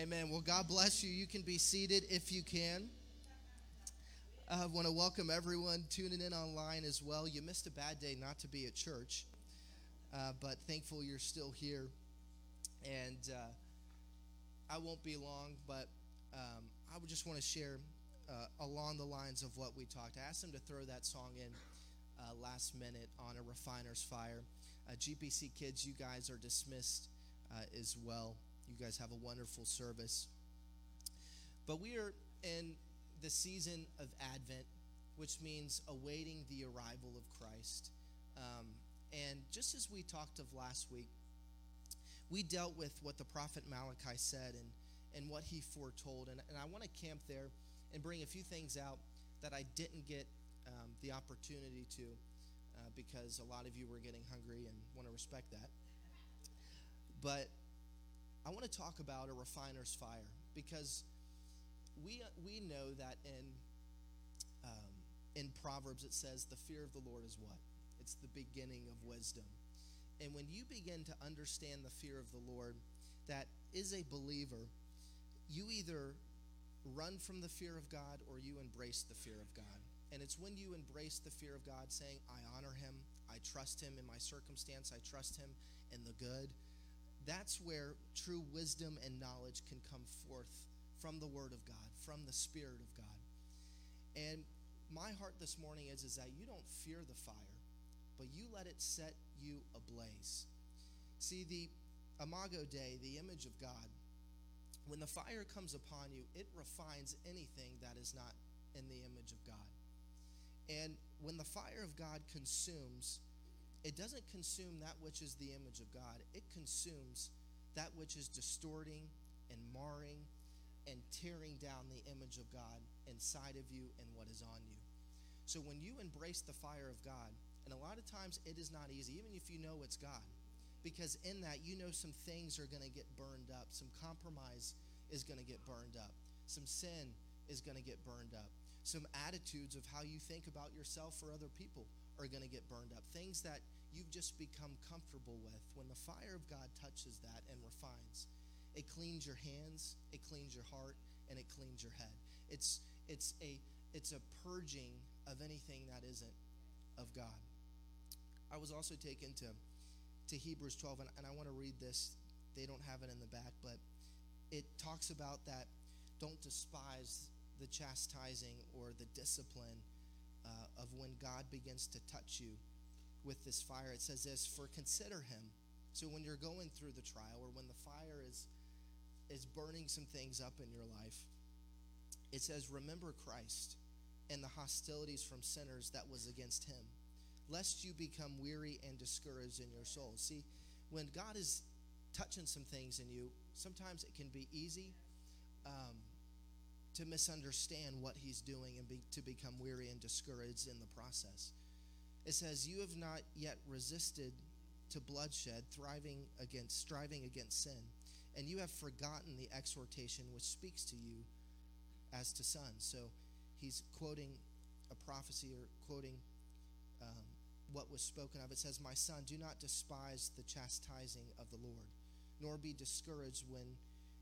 Amen. Well, God bless you. You can be seated if you can. I want to welcome everyone tuning in online as well. You missed a bad day not to be at church, uh, but thankful you're still here. And uh, I won't be long, but um, I would just want to share uh, along the lines of what we talked. I asked them to throw that song in uh, last minute on a refiner's fire. Uh, GPC kids, you guys are dismissed uh, as well. You guys have a wonderful service. But we are in the season of Advent, which means awaiting the arrival of Christ. Um, and just as we talked of last week, we dealt with what the prophet Malachi said and, and what he foretold. And, and I want to camp there and bring a few things out that I didn't get um, the opportunity to uh, because a lot of you were getting hungry and want to respect that. But I want to talk about a refiner's fire because we we know that in um, in Proverbs it says the fear of the Lord is what? It's the beginning of wisdom. And when you begin to understand the fear of the Lord, that is a believer, you either run from the fear of God or you embrace the fear of God. And it's when you embrace the fear of God, saying, I honor him, I trust him in my circumstance, I trust him in the good. That's where true wisdom and knowledge can come forth from the Word of God, from the Spirit of God. And my heart this morning is, is that you don't fear the fire, but you let it set you ablaze. See, the Imago Dei, the image of God, when the fire comes upon you, it refines anything that is not in the image of God. And when the fire of God consumes, it doesn't consume that which is the image of God, it consumes that which is distorting and marring and tearing down the image of God inside of you and what is on you. So when you embrace the fire of God, and a lot of times it is not easy, even if you know it's God, because in that you know some things are going to get burned up, some compromise is going to get burned up, some sin is going to get burned up, some attitudes of how you think about yourself or other people are going to get burned up, things that you've just become comfortable with. When the fire of God touches that and refines, it cleans your hands, it cleans your heart, and it cleans your head. It's it's a it's a purging of anything that isn't of God. I was also taken to to Hebrews 12, and, and I want to read this. They don't have it in the back, but it talks about that don't despise the chastising or the discipline uh, of when God begins to touch you with this fire. It says this For consider him. So when you're going through the trial or when the fire is is burning some things up in your life. It says, Remember Christ and the hostilities from sinners that was against him, lest you become weary and discouraged in your soul. See, when God is touching some things in you, sometimes it can be easy um, to misunderstand what he's doing and be, to become weary and discouraged in the process. It says, You have not yet resisted to bloodshed, thriving against, striving against sin and you have forgotten the exhortation which speaks to you as to sons. So he's quoting a prophecy or quoting um, what was spoken of. It says, My son, do not despise the chastising of the Lord, nor be discouraged when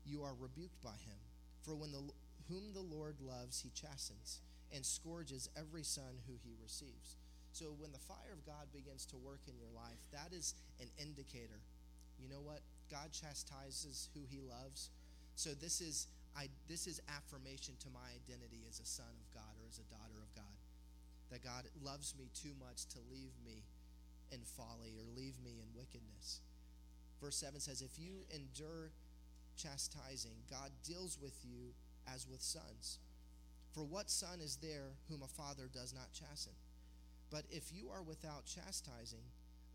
you are rebuked by him. For when the whom the Lord loves, he chastens and scourges every son who he receives. So when the fire of God begins to work in your life, that is an indicator. You know what? God chastises who he loves. So this is I this is affirmation to my identity as a son of God or as a daughter of God. That God loves me too much to leave me in folly or leave me in wickedness. Verse 7 says, If you endure chastising, God deals with you as with sons. For what son is there whom a father does not chasten? But if you are without chastising,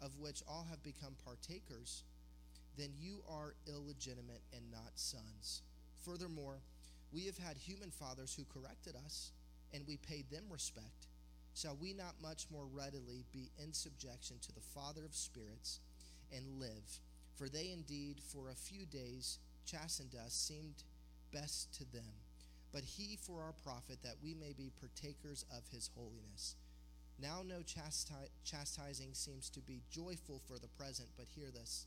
of which all have become partakers, then you are illegitimate and not sons. Furthermore, we have had human fathers who corrected us, and we paid them respect. Shall we not much more readily be in subjection to the Father of spirits and live? For they indeed, for a few days, chastened us, seemed best to them. But he for our profit, that we may be partakers of his holiness. Now no chasti- chastising seems to be joyful for the present, but hear this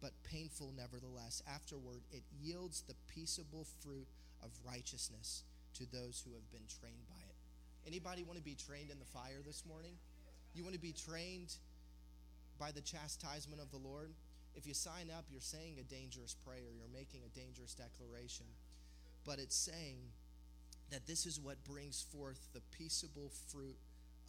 but painful nevertheless. Afterward, it yields the peaceable fruit of righteousness to those who have been trained by it. Anybody want to be trained in the fire this morning? You want to be trained by the chastisement of the Lord? If you sign up, you're saying a dangerous prayer, you're making a dangerous declaration. But it's saying that this is what brings forth the peaceable fruit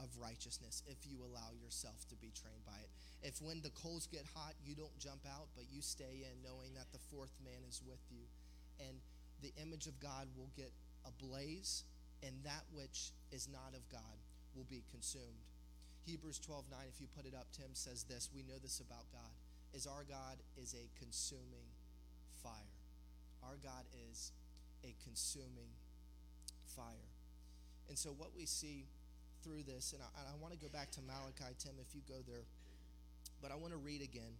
of righteousness if you allow yourself to be trained by it. If when the coals get hot, you don't jump out, but you stay in knowing that the fourth man is with you. And the image of God will get ablaze, and that which is not of God will be consumed. Hebrews 12 9, if you put it up, Tim says this. We know this about God is our God is a consuming fire. Our God is a consuming fire. And so, what we see through this, and I, I want to go back to Malachi, Tim, if you go there, but I want to read again.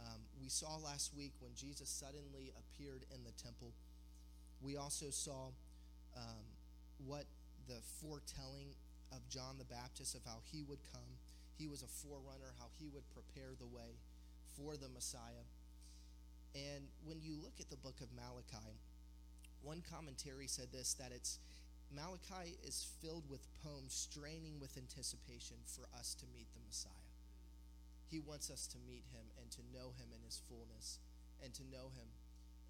Um, we saw last week when Jesus suddenly appeared in the temple. We also saw um, what the foretelling of John the Baptist of how he would come. He was a forerunner, how he would prepare the way for the Messiah. And when you look at the book of Malachi, one commentary said this that it's Malachi is filled with poems straining with anticipation for us to meet the Messiah. He wants us to meet him and to know him in his fullness and to know him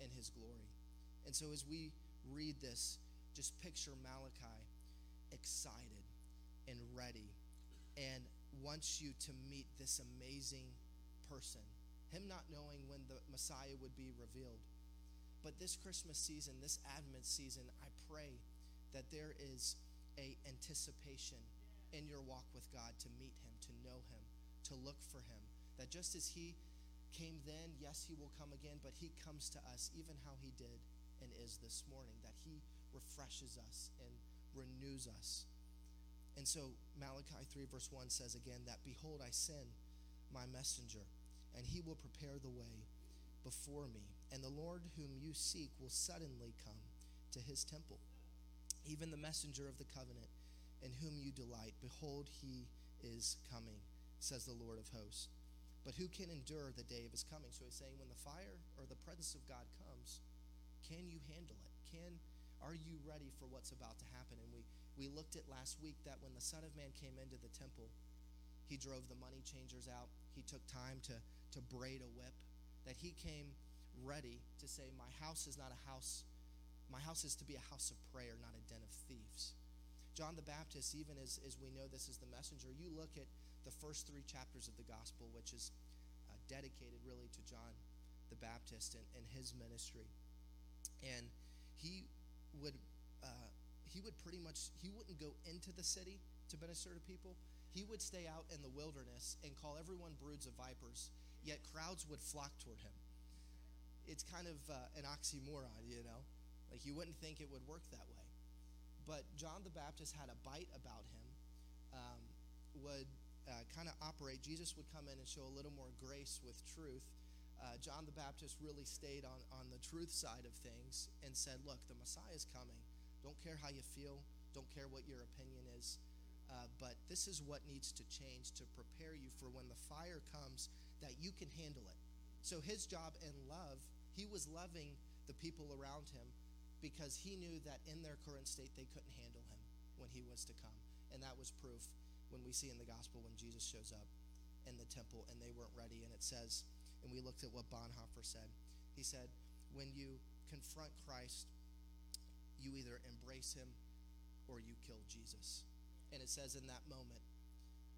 in his glory. And so as we read this, just picture Malachi excited and ready and wants you to meet this amazing person. Him not knowing when the Messiah would be revealed. But this Christmas season, this Advent season, I pray that there is a anticipation in your walk with God to meet him, to know him, to look for him. That just as he came then, yes, he will come again, but he comes to us even how he did and is this morning, that he refreshes us and renews us. And so Malachi 3, verse 1 says again that, Behold, I send my messenger, and he will prepare the way before me. And the Lord whom you seek will suddenly come to his temple even the messenger of the covenant, in whom you delight. Behold, he is coming, says the Lord of hosts. But who can endure the day of his coming? So he's saying, when the fire or the presence of God comes, can you handle it? Can are you ready for what's about to happen? And we we looked at last week that when the Son of Man came into the temple, he drove the money changers out. He took time to to braid a whip. That he came ready to say, My house is not a house my house is to be a house of prayer, not a den of thieves. John the Baptist, even as, as we know this is the messenger, you look at the first three chapters of the gospel, which is uh, dedicated really to John the Baptist and, and his ministry. And he would uh, he would pretty much he wouldn't go into the city to minister to people. He would stay out in the wilderness and call everyone broods of vipers, yet crowds would flock toward him. It's kind of uh, an oxymoron, you know. Like you wouldn't think it would work that way. But John the Baptist had a bite about him, um, would uh, kind of operate. Jesus would come in and show a little more grace with truth. Uh, John the Baptist really stayed on, on the truth side of things and said, Look, the Messiah is coming. Don't care how you feel, don't care what your opinion is. Uh, but this is what needs to change to prepare you for when the fire comes that you can handle it. So his job in love, he was loving the people around him, because he knew that in their current state they couldn't handle him when he was to come. And that was proof when we see in the gospel when Jesus shows up in the temple and they weren't ready. And it says, and we looked at what Bonhoeffer said. He said, when you confront Christ, you either embrace him or you kill Jesus. And it says in that moment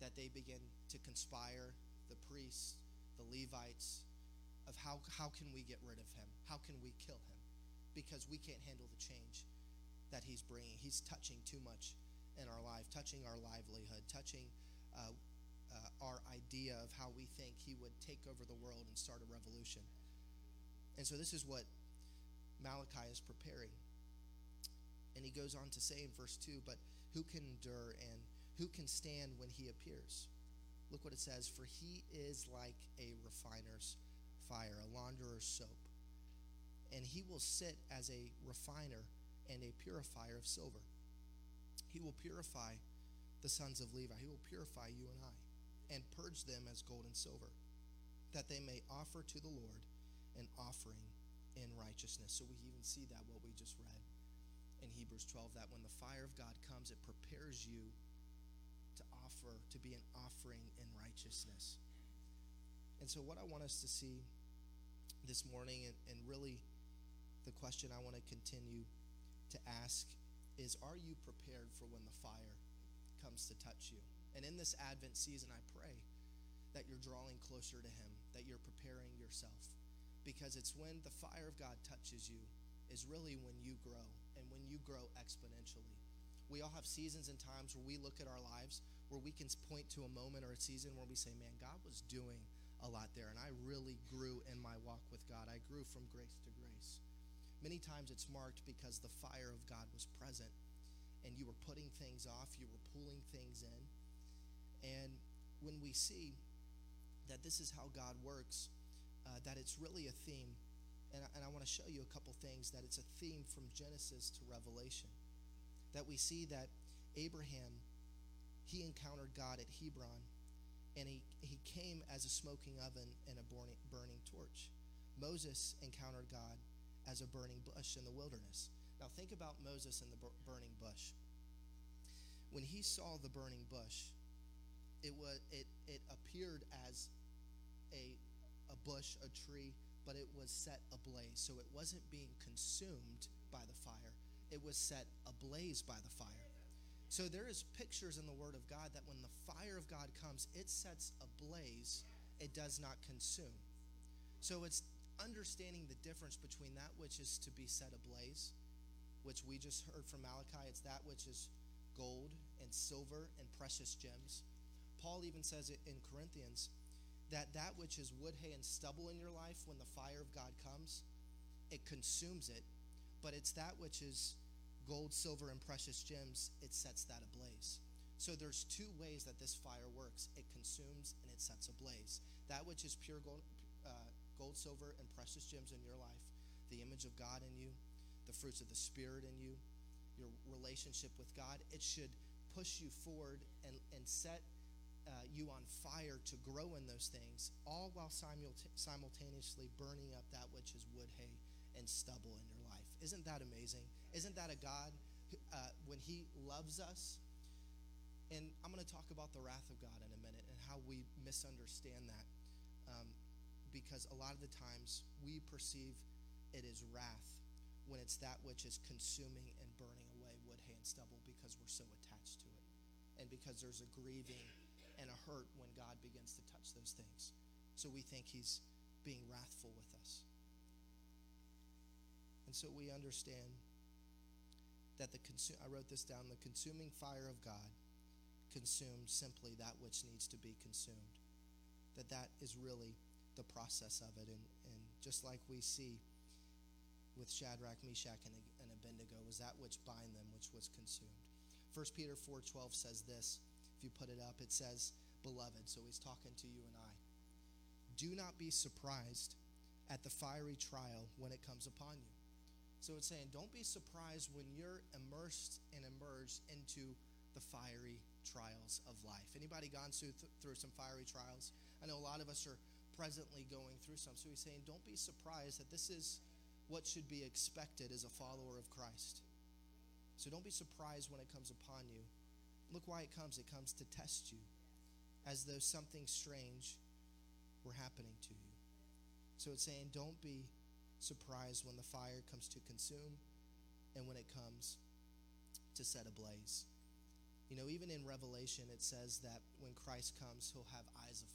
that they begin to conspire, the priests, the Levites, of how, how can we get rid of him? How can we kill him? Because we can't handle the change that He's bringing. He's touching too much in our life, touching our livelihood, touching uh, uh, our idea of how we think He would take over the world and start a revolution. And so, this is what Malachi is preparing. And he goes on to say in verse 2 But who can endure and who can stand when he appears? Look what it says For he is like a refiner's fire, a launderer's soap and he will sit as a refiner and a purifier of silver. He will purify the sons of Levi. He will purify you and I and purge them as gold and silver. that they may offer to the Lord an offering in righteousness. So we even see that what we just read in Hebrews 12 that when the fire of God comes, it prepares you to offer, to be an offering in righteousness. And so, what I want us to see this morning, and, and really the question I want to continue to ask is Are you prepared for when the fire comes to touch you? And in this Advent season, I pray that you're drawing closer to Him, that you're preparing yourself. Because it's when the fire of God touches you, is really when you grow and when you grow exponentially. We all have seasons and times where we look at our lives where we can point to a moment or a season where we say, Man, God was doing a lot there. And I really grew in my walk with God. I grew from grace to grace. Many times it's marked because the fire of God was present and you were putting things off, you were pulling things in. And when we see that this is how God works, uh, that it's really a theme. And I, and I want to show you a couple things that it's a theme from Genesis to Revelation. That we see that Abraham, he encountered God at Hebron, and he, he came as a smoking oven and a burning, burning torch. Moses encountered God as a burning bush in the wilderness. Now, think about Moses and the burning bush. When he saw the burning bush, it, was, it, it appeared as a, a bush, a tree, but it was set ablaze. So it wasn't being consumed by the fire, it was set ablaze by the fire. So there is pictures in the Word of God that when the fire of God comes, it sets ablaze, it does not consume. So it's understanding the difference between that which is to be set ablaze, which we just heard from Malachi, it's that which is gold and silver and precious gems. Paul even says it in Corinthians that that which is wood, hay, and stubble in your life, when the fire of God comes, it consumes it, but it's that which is gold, silver, and precious gems, it sets that ablaze. So there's two ways that this fire works it consumes and it sets ablaze. That which is pure gold, gold, silver, and precious gems in your life, the image of God in you, the fruits of the Spirit in you, your relationship with God, it should push you forward and, and set uh, you on fire to grow in those things, all while simultaneously burning up that which is wood, hay, and stubble in your life. Isn't that amazing? Isn't that a God who, uh, when He loves us? And I'm going to talk about the wrath of God in a minute and how we misunderstand that. Um, because a lot of the times we perceive it as wrath when it's that which is consuming and burning away wood, hay, and stubble because we're so attached to it. And because there's a grieving and a hurt when God begins to touch those things. So we think He's being wrathful with us. And so we understand that the consu- I wrote this down the consuming fire of God consumes simply that which needs to be consumed. That that is really the process of it. And, and just like we see with Shadrach, Meshach, and, and Abednego, was that which bind them, which was consumed. 1 Peter 4.12 says this. If you put it up, it says, Beloved, so he's talking to you and I. Do not be surprised at the fiery trial when it comes upon you so it's saying, don't be surprised when you're immersed and emerged into the fiery trials of life. Anybody gone through, through some fiery trials? I know a lot of us are presently going through some. So he's saying, don't be surprised that this is what should be expected as a follower of Christ. So don't be surprised when it comes upon you. Look why it comes. It comes to test you, as though something strange were happening to you. So it's saying, don't be surprised when the fire comes to consume and when it comes to set ablaze. You know, even in Revelation, it says that when Christ comes, he'll have eyes of.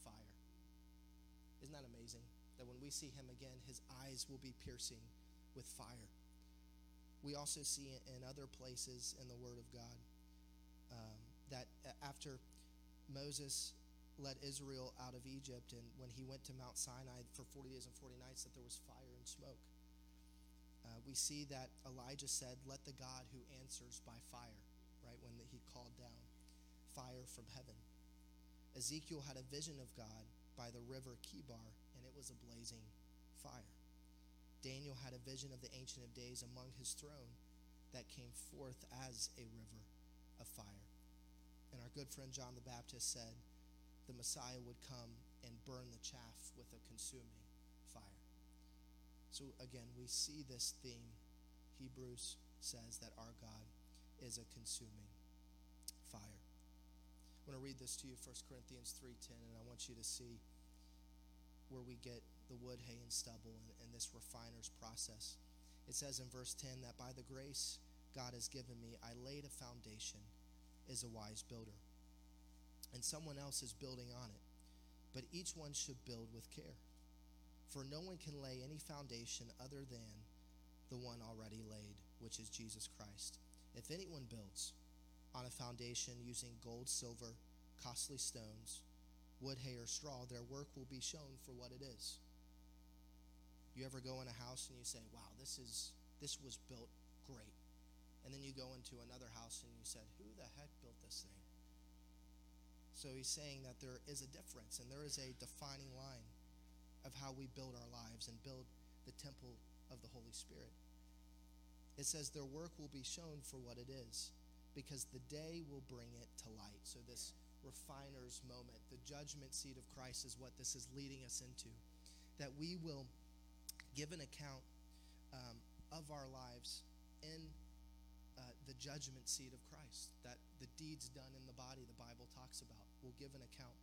Isn't that amazing? That when we see him again, his eyes will be piercing with fire. We also see in other places in the Word of God um, that after Moses led Israel out of Egypt, and when he went to Mount Sinai for 40 days and 40 nights, that there was fire and smoke. Uh, we see that Elijah said, Let the God who answers by fire, right, when the, he called down fire from heaven. Ezekiel had a vision of God by the river Chebar, and it was a blazing fire. Daniel had a vision of the Ancient of Days among his throne that came forth as a river of fire. And our good friend John the Baptist said, the Messiah would come and burn the chaff with a consuming fire. So again, we see this theme. Hebrews says that our God is a consuming fire. I want to read this to you, 1 Corinthians 3.10, and I want you to see where we get the wood, hay, and stubble and, and this refiner's process. It says in verse 10 that by the grace God has given me, I laid a foundation as a wise builder. And someone else is building on it. But each one should build with care. For no one can lay any foundation other than the one already laid, which is Jesus Christ. If anyone builds on a foundation using gold, silver, costly stones, wood, hay, or straw, their work will be shown for what it is. You ever go in a house and you say, "Wow, this is this was built great," and then you go into another house and you said, "Who the heck built this thing?" So he's saying that there is a difference and there is a defining line of how we build our lives and build the temple of the Holy Spirit. It says their work will be shown for what it is because the day will bring it to light. So, this refiner's moment, the judgment seat of Christ, is what this is leading us into. That we will give an account um, of our lives in uh, the judgment seat of Christ. That the deeds done in the body, the Bible talks about, will give an account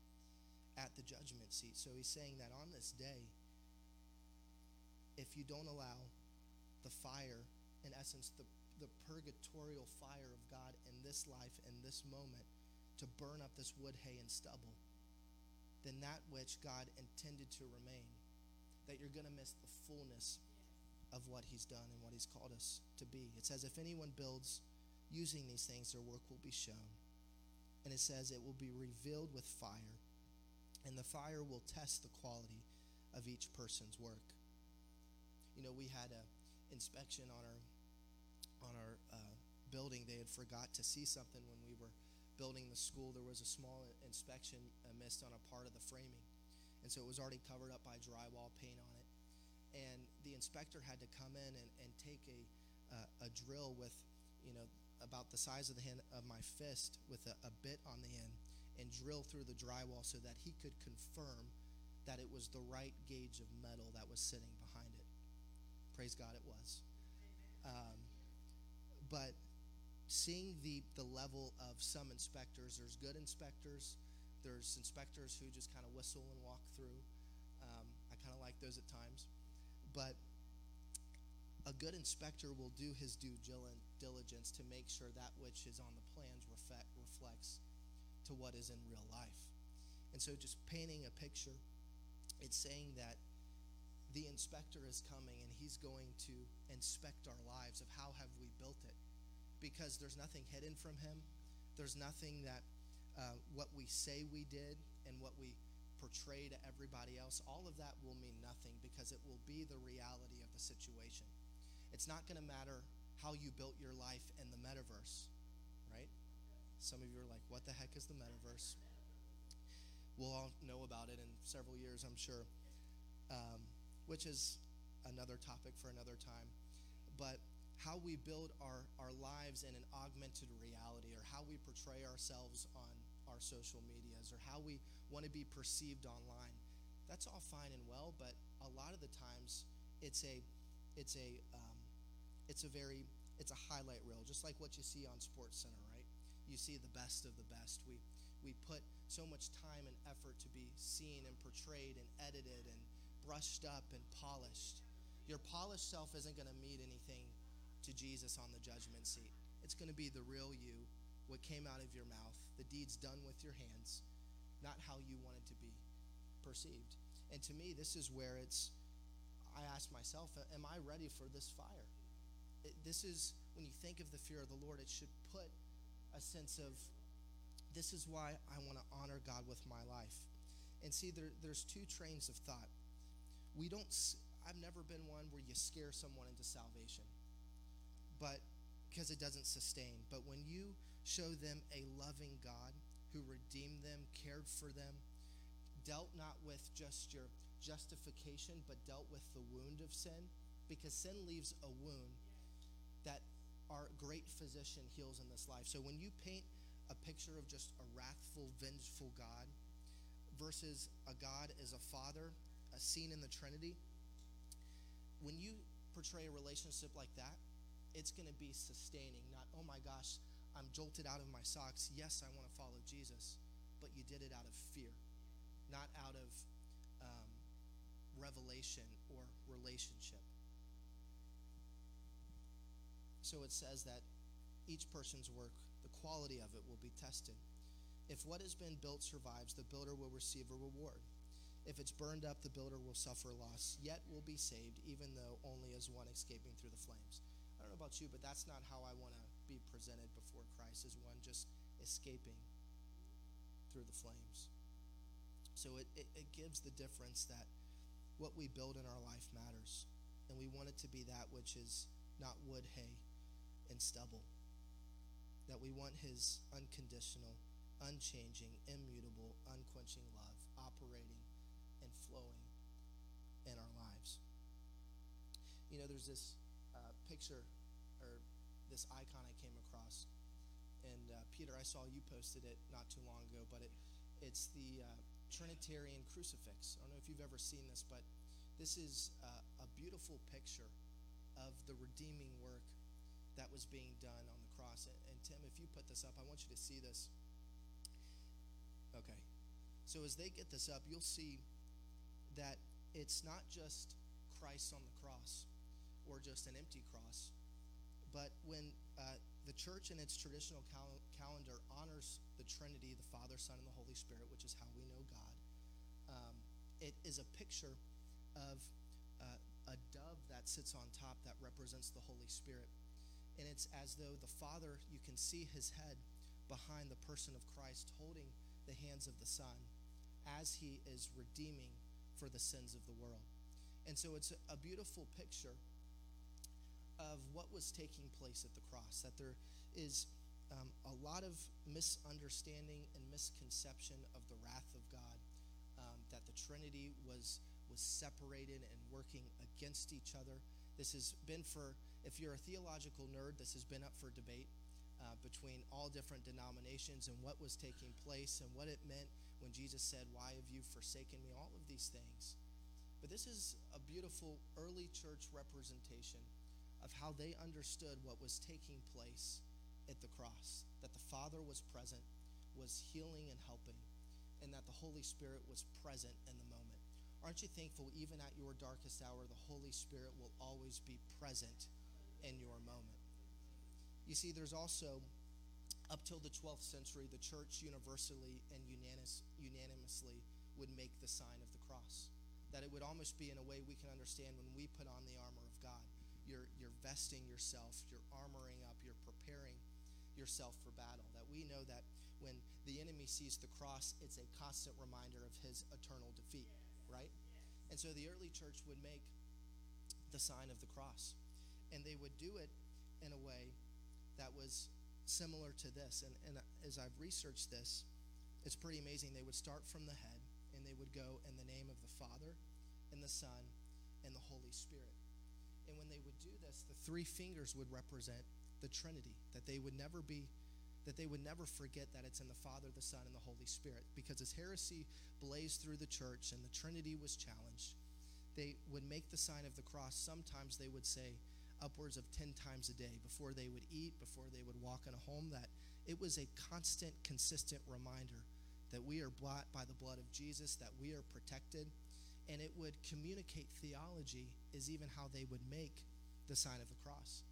at the judgment seat. So he's saying that on this day, if you don't allow the fire, in essence, the, the purgatorial fire of God in this life, in this moment, to burn up this wood, hay, and stubble, than that which God intended to remain, that you're going to miss the fullness of what he's done and what he's called us to be. It says, if anyone builds using these things, their work will be shown. And it says, it will be revealed with fire and the fire will test the quality of each person's work. You know, we had a inspection on our on our uh, building. They had forgot to see something when building the school. There was a small inspection uh, missed on a part of the framing, and so it was already covered up by drywall paint on it. And the inspector had to come in and, and take a uh, a drill with, you know, about the size of the hand of my fist with a, a bit on the end and drill through the drywall so that he could confirm that it was the right gauge of metal that was sitting behind it. Praise God, it was. Um, but seeing the, the level of some inspectors, there's good inspectors, there's inspectors who just kind of whistle and walk through. Um, I kind of like those at times. But a good inspector will do his due diligence to make sure that which is on the plans reflect, reflects to what is in real life. And so, just painting a picture, it's saying that the inspector is coming and he's going to inspect our lives of how have we built it because there's nothing hidden from him there's nothing that uh, what we say we did and what we portray to everybody else all of that will mean nothing because it will be the reality of the situation it's not going to matter how you built your life in the metaverse right? some of you are like, what the heck is the metaverse? We'll all know about it in several years, I'm sure, um, which is another topic for another time. But how we build our, our lives in an augmented reality, or how we portray ourselves on our social medias, or how we want to be perceived online, that's all fine and well. But a lot of the times, it's a it's a um, it's a very it's a highlight reel, just like what you see on Sports Center, right? you see the best of the best. We, we put so much time and effort to be seen and portrayed and edited and brushed up and polished. Your polished self isn't going to meet anything to Jesus on the judgment seat. It's going to be the real you, what came out of your mouth, the deeds done with your hands, not how you wanted to be perceived. And to me, this is where it's, I ask myself, am I ready for this fire? It, this is, when you think of the fear of the Lord, it should put a sense of this is why I want to honor God with my life. And see, there, there's two trains of thought. We don't, I've never been one where you scare someone into salvation, but because it doesn't sustain. But when you show them a loving God who redeemed them, cared for them, dealt not with just your justification, but dealt with the wound of sin, because sin leaves a wound that our great physician heals in this life. So when you paint a picture of just a wrathful, vengeful God, versus a God as a father, a scene in the Trinity, when you portray a relationship like that, it's going to be sustaining, not, oh my gosh, I'm jolted out of my socks. Yes, I want to follow Jesus, but you did it out of fear, not out of um, revelation or relationship. So it says that each person's work, the quality of it, will be tested. If what has been built survives, the builder will receive a reward. If it's burned up, the builder will suffer loss, yet will be saved, even though only as one escaping through the flames. Know about you, but that's not how I want to be presented before Christ, as one just escaping through the flames. So it, it, it gives the difference that what we build in our life matters. And we want it to be that which is not wood, hay, and stubble. That we want his unconditional, unchanging, immutable, unquenching love operating and flowing in our lives. You know, there's this uh, picture or this icon I came across, and uh, Peter, I saw you posted it not too long ago, but it it's the uh, Trinitarian crucifix. I don't know if you've ever seen this, but this is uh, a beautiful picture of the redeeming work that was being done on the cross. And, and Tim, if you put this up, I want you to see this. Okay. So as they get this up, you'll see that it's not just Christ on the cross or just an empty cross, but when uh, the church in its traditional cal- calendar honors the Trinity, the Father, Son, and the Holy Spirit, which is how we know God, um, it is a picture of uh, a dove that sits on top that represents the Holy Spirit. And it's as though the Father, you can see his head behind the person of Christ holding the hands of the Son as he is redeeming for the sins of the world. And so it's a beautiful picture of what was taking place at the cross, that there is um, a lot of misunderstanding and misconception of the wrath of God, um, that the Trinity was was separated and working against each other. This has been for, if you're a theological nerd, this has been up for debate uh, between all different denominations and what was taking place and what it meant when Jesus said, Why have you forsaken me? All of these things. But this is a beautiful early church representation of how they understood what was taking place at the cross that the Father was present, was healing and helping, and that the Holy Spirit was present in the moment. Aren't you thankful, even at your darkest hour, the Holy Spirit will always be present in your moment? You see, there's also up till the 12th century, the church universally and unanimous, unanimously would make the sign of the cross. That it would almost be in a way we can understand when we put on the armor of God. You're, you're vesting yourself, you're armoring up, you're preparing yourself for battle. That we know that when the enemy sees the cross, it's a constant reminder of his eternal defeat, right? And so the early church would make the sign of the cross. And they would do it in a way that was similar to this. And, and as I've researched this, it's pretty amazing. They would start from the head and they would go in the name of the Father and the Son and the Holy Spirit. And when they would do this, the three fingers would represent the Trinity, that they would never be that they would never forget that it's in the Father, the Son, and the Holy Spirit. Because as heresy blazed through the church and the Trinity was challenged, they would make the sign of the cross. Sometimes they would say, upwards of 10 times a day before they would eat, before they would walk in a home, that it was a constant, consistent reminder that we are bought by the blood of Jesus, that we are protected. And it would communicate theology, is even how they would make the sign of the cross.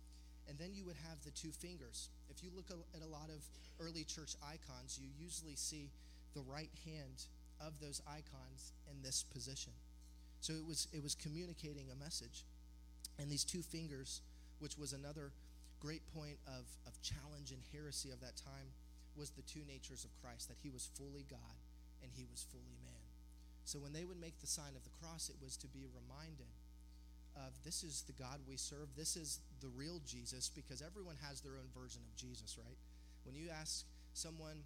And then you would have the two fingers. If you look at a lot of early church icons, you usually see the right hand of those icons in this position. So it was it was communicating a message. And these two fingers, which was another great point of, of challenge and heresy of that time, was the two natures of Christ that he was fully God and he was fully man. So when they would make the sign of the cross, it was to be reminded of this is the God we serve. This is the real Jesus because everyone has their own version of Jesus, right? When you ask someone,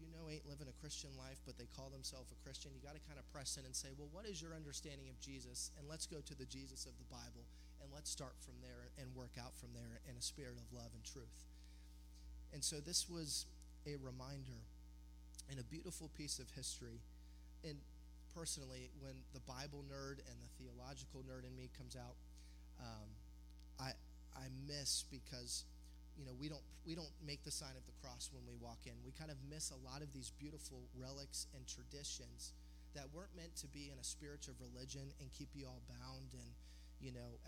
you know, ain't living a Christian life, but they call themselves a Christian, you got to kind of press in and say, well, what is your understanding of Jesus? And let's go to the Jesus of the Bible and let's start from there and work out from there in a spirit of love and truth. And so this was a reminder and a beautiful piece of history and personally, when the Bible nerd and the theological nerd in me comes out, um, I I miss because you know we don't we don't make the sign of the cross when we walk in. We kind of miss a lot of these beautiful relics and traditions that weren't meant to be in a spirit of religion and keep you all bound and you know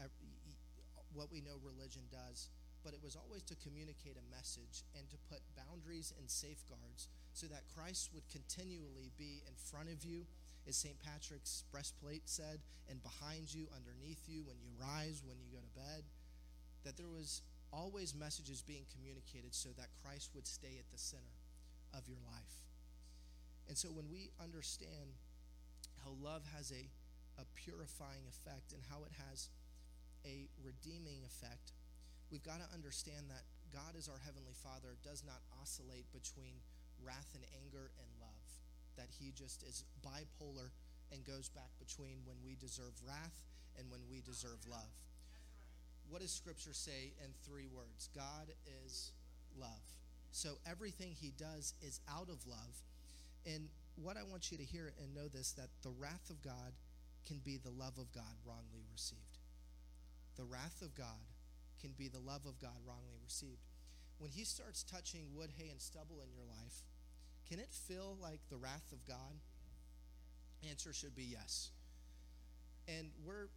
what we know religion does but it was always to communicate a message and to put boundaries and safeguards so that Christ would continually be in front of you as St. Patrick's breastplate said and behind you underneath you when you rise when you go to bed that there was always messages being communicated so that Christ would stay at the center of your life and so when we understand how love has a, a purifying effect and how it has a redeeming effect, we've got to understand that God, as our Heavenly Father, does not oscillate between wrath and anger and. That He just is bipolar and goes back between when we deserve wrath and when we deserve love. What does Scripture say in three words? God is love. So everything He does is out of love. And what I want you to hear and know this that the wrath of God can be the love of God wrongly received. The wrath of God can be the love of God wrongly received. When He starts touching wood, hay, and stubble in your life, can it feel like the wrath of God? Answer should be yes. And we're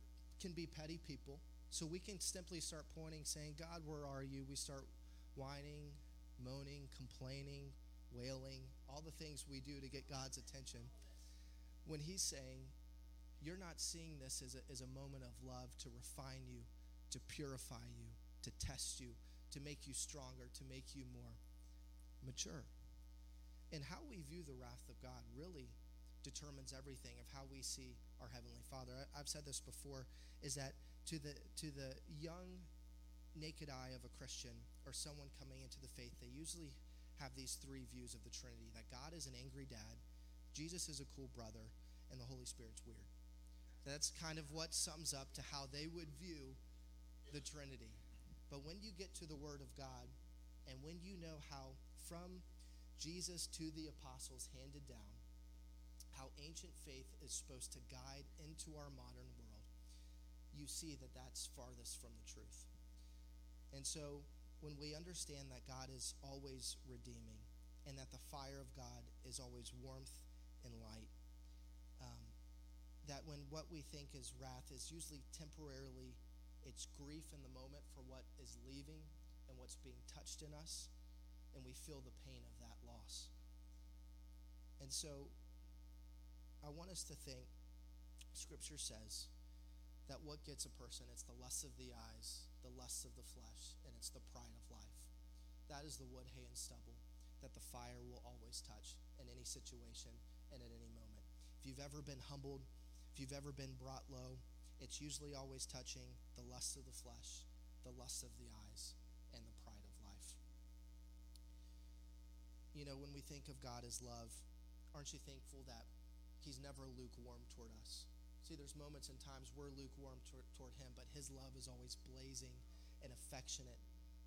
can be petty people, so we can simply start pointing, saying, God, where are you? We start whining, moaning, complaining, wailing, all the things we do to get God's attention, when He's saying, You're not seeing this as a, as a moment of love to refine you, to purify you, to test you, to make you stronger, to make you more mature. And how we view the wrath of God really determines everything of how we see our heavenly Father. I, have said this before is that to the to the young naked eye of a Christian or someone coming into the faith, they usually have these three views of the Trinity that God is an angry dad, Jesus is a cool brother, and the Holy Spirit's weird. That's kind of what sums up to how they would view the Trinity. But when you get to the Word of God, and when you know how from Jesus to the apostles handed down, how ancient faith is supposed to guide into our modern world, you see that that's farthest from the truth. And so when we understand that God is always redeeming and that the fire of God is always warmth and light, um, that when what we think is wrath is usually temporarily, it's grief in the moment for what is leaving and what's being touched in us, and we feel the pain of that loss. And so I want us to think, Scripture says, that what gets a person, it's the lusts of the eyes, the lusts of the flesh, and it's the pride of life. That is the wood, hay, and stubble that the fire will always touch in any situation and at any moment. If you've ever been humbled, if you've ever been brought low, it's usually always touching the lusts of the flesh, the lusts of the eyes, You know, when we think of God as love, aren't you thankful that He's never lukewarm toward us? See, there's moments and times we're lukewarm toward, toward Him, but His love is always blazing and affectionate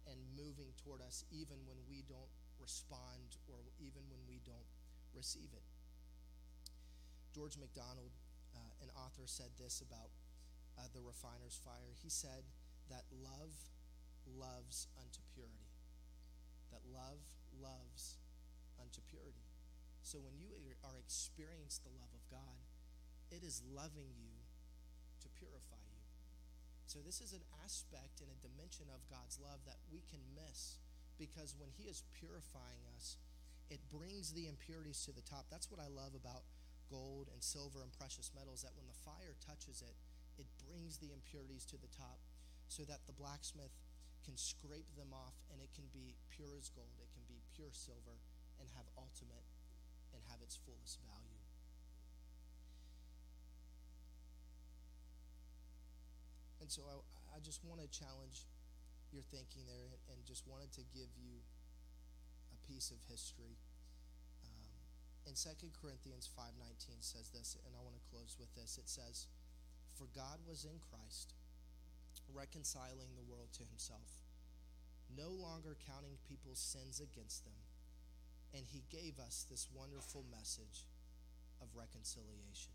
and moving toward us even when we don't respond or even when we don't receive it. George MacDonald, uh, an author, said this about uh, the refiner's fire. He said that love loves unto purity. That love loves unto purity. So when you are experiencing the love of God, it is loving you to purify you. So, this is an aspect and a dimension of God's love that we can miss because when He is purifying us, it brings the impurities to the top. That's what I love about gold and silver and precious metals that when the fire touches it, it brings the impurities to the top so that the blacksmith can scrape them off and it can be pure as gold, it can be pure silver and have ultimate and have its fullest value. And so I, I just want to challenge your thinking there and, and, just wanted to give you a piece of history. Um, in 2 Corinthians 5.19 says this, and I want to close with this. It says, For God was in Christ, reconciling the world to himself, no longer counting people's sins against them. And he gave us this wonderful message of reconciliation.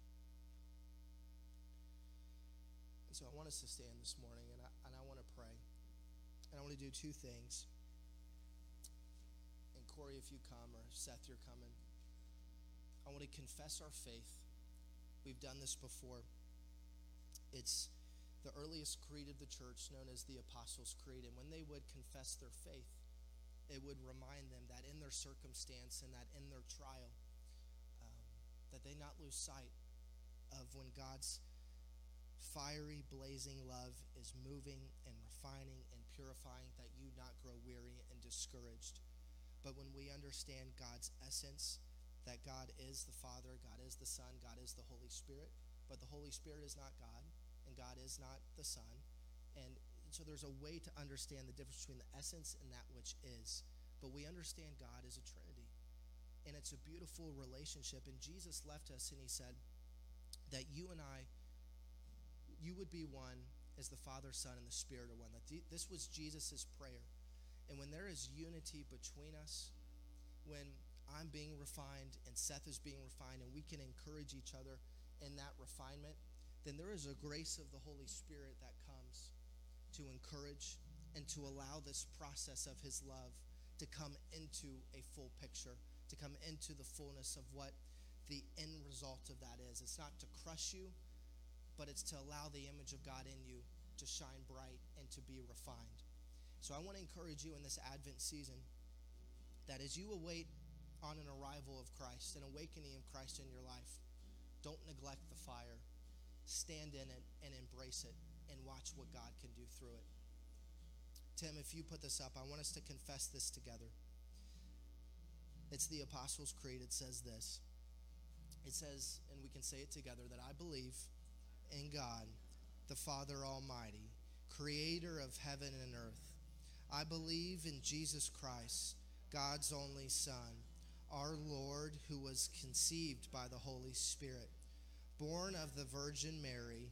And so I want us to stand this morning and I, and I want to pray. And I want to do two things. And Corey, if you come, or Seth, you're coming, I want to confess our faith. We've done this before. It's the earliest creed of the church, known as the Apostles' Creed. And when they would confess their faith, it would remind them that in their circumstance and that in their trial, um, that they not lose sight of when God's fiery, blazing love is moving and refining and purifying, that you not grow weary and discouraged. But when we understand God's essence, that God is the Father, God is the Son, God is the Holy Spirit, but the Holy Spirit is not God, and God is not the Son, and so there's a way to understand the difference between the essence and that which is. But we understand God is a Trinity. And it's a beautiful relationship. And Jesus left us and he said that you and I, you would be one as the Father, Son, and the Spirit are one. That this was Jesus' prayer. And when there is unity between us, when I'm being refined and Seth is being refined, and we can encourage each other in that refinement, then there is a grace of the Holy Spirit that comes to encourage and to allow this process of His love to come into a full picture, to come into the fullness of what the end result of that is. It's not to crush you, but it's to allow the image of God in you to shine bright and to be refined. So I want to encourage you in this Advent season that as you await on an arrival of Christ, an awakening of Christ in your life, don't neglect the fire. Stand in it and embrace it and watch what God can do through it. Tim, if you put this up, I want us to confess this together. It's the Apostles' Creed. It says this it says, and we can say it together, that I believe in God, the Father Almighty, creator of heaven and earth. I believe in Jesus Christ, God's only Son, our Lord, who was conceived by the Holy Spirit, born of the Virgin Mary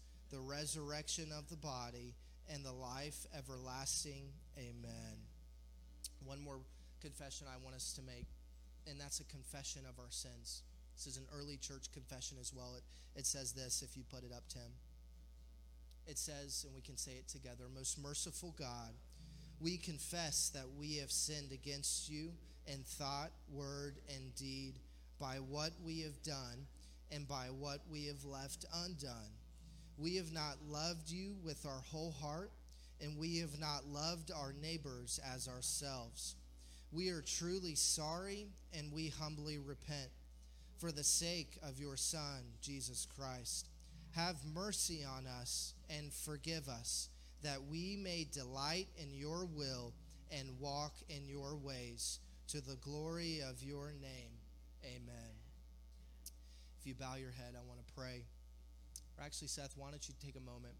the resurrection of the body, and the life everlasting. Amen. One more confession I want us to make, and that's a confession of our sins. This is an early church confession as well. It, it says this, if you put it up, Tim. It says, and we can say it together Most merciful God, we confess that we have sinned against you in thought, word, and deed by what we have done and by what we have left undone we have not loved you with our whole heart, and we have not loved our neighbors as ourselves. We are truly sorry, and we humbly repent for the sake of your Son, Jesus Christ. Have mercy on us and forgive us, that we may delight in your will and walk in your ways, to the glory of your name. Amen. If you bow your head, I want to pray. Or actually, Seth, why don't you take a moment?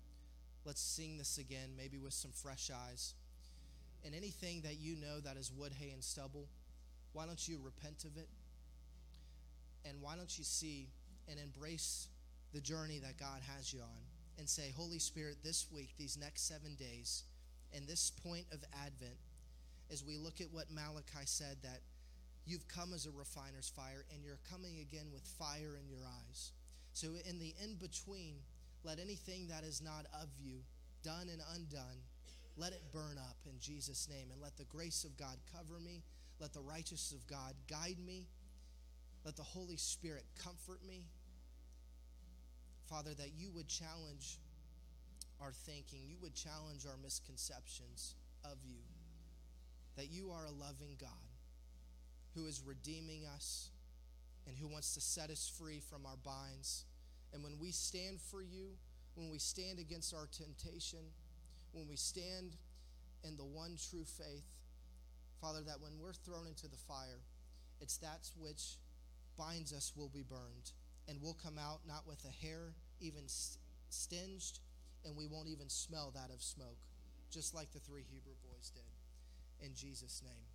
Let's sing this again, maybe with some fresh eyes. And anything that you know that is wood, hay, and stubble, why don't you repent of it? And why don't you see and embrace the journey that God has you on and say, Holy Spirit, this week, these next seven days, and this point of Advent, as we look at what Malachi said, that you've come as a refiner's fire and you're coming again with fire in your eyes. So, in the in between, let anything that is not of you, done and undone, let it burn up in Jesus' name. And let the grace of God cover me. Let the righteousness of God guide me. Let the Holy Spirit comfort me. Father, that you would challenge our thinking, you would challenge our misconceptions of you. That you are a loving God who is redeeming us and who wants to set us free from our binds. And when we stand for you, when we stand against our temptation, when we stand in the one true faith, Father, that when we're thrown into the fire, it's that which binds us will be burned, and we'll come out not with a hair even stinged, and we won't even smell that of smoke, just like the three Hebrew boys did. In Jesus' name.